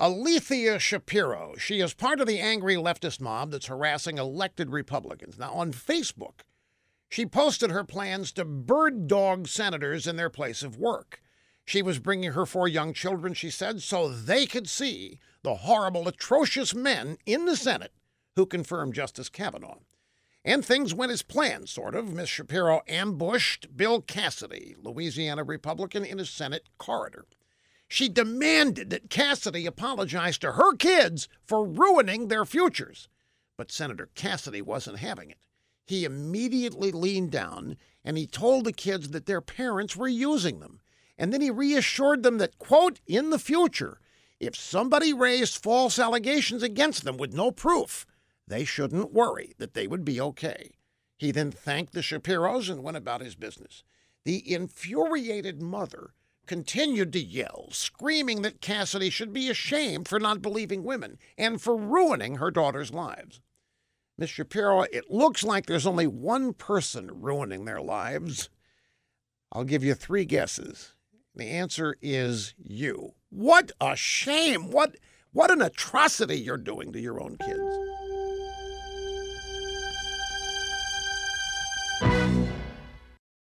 Alethea Shapiro. She is part of the angry leftist mob that's harassing elected Republicans. Now, on Facebook, she posted her plans to bird dog senators in their place of work. She was bringing her four young children, she said, so they could see the horrible, atrocious men in the Senate who confirmed Justice Kavanaugh. And things went as planned, sort of. Miss Shapiro ambushed Bill Cassidy, Louisiana Republican, in a Senate corridor. She demanded that Cassidy apologize to her kids for ruining their futures. But Senator Cassidy wasn't having it. He immediately leaned down and he told the kids that their parents were using them. And then he reassured them that, quote, in the future, if somebody raised false allegations against them with no proof, they shouldn't worry that they would be okay. He then thanked the Shapiros and went about his business. The infuriated mother continued to yell, screaming that Cassidy should be ashamed for not believing women and for ruining her daughter's lives. Miss Shapiro, it looks like there's only one person ruining their lives. I'll give you three guesses. The answer is you. What a shame. What what an atrocity you're doing to your own kids.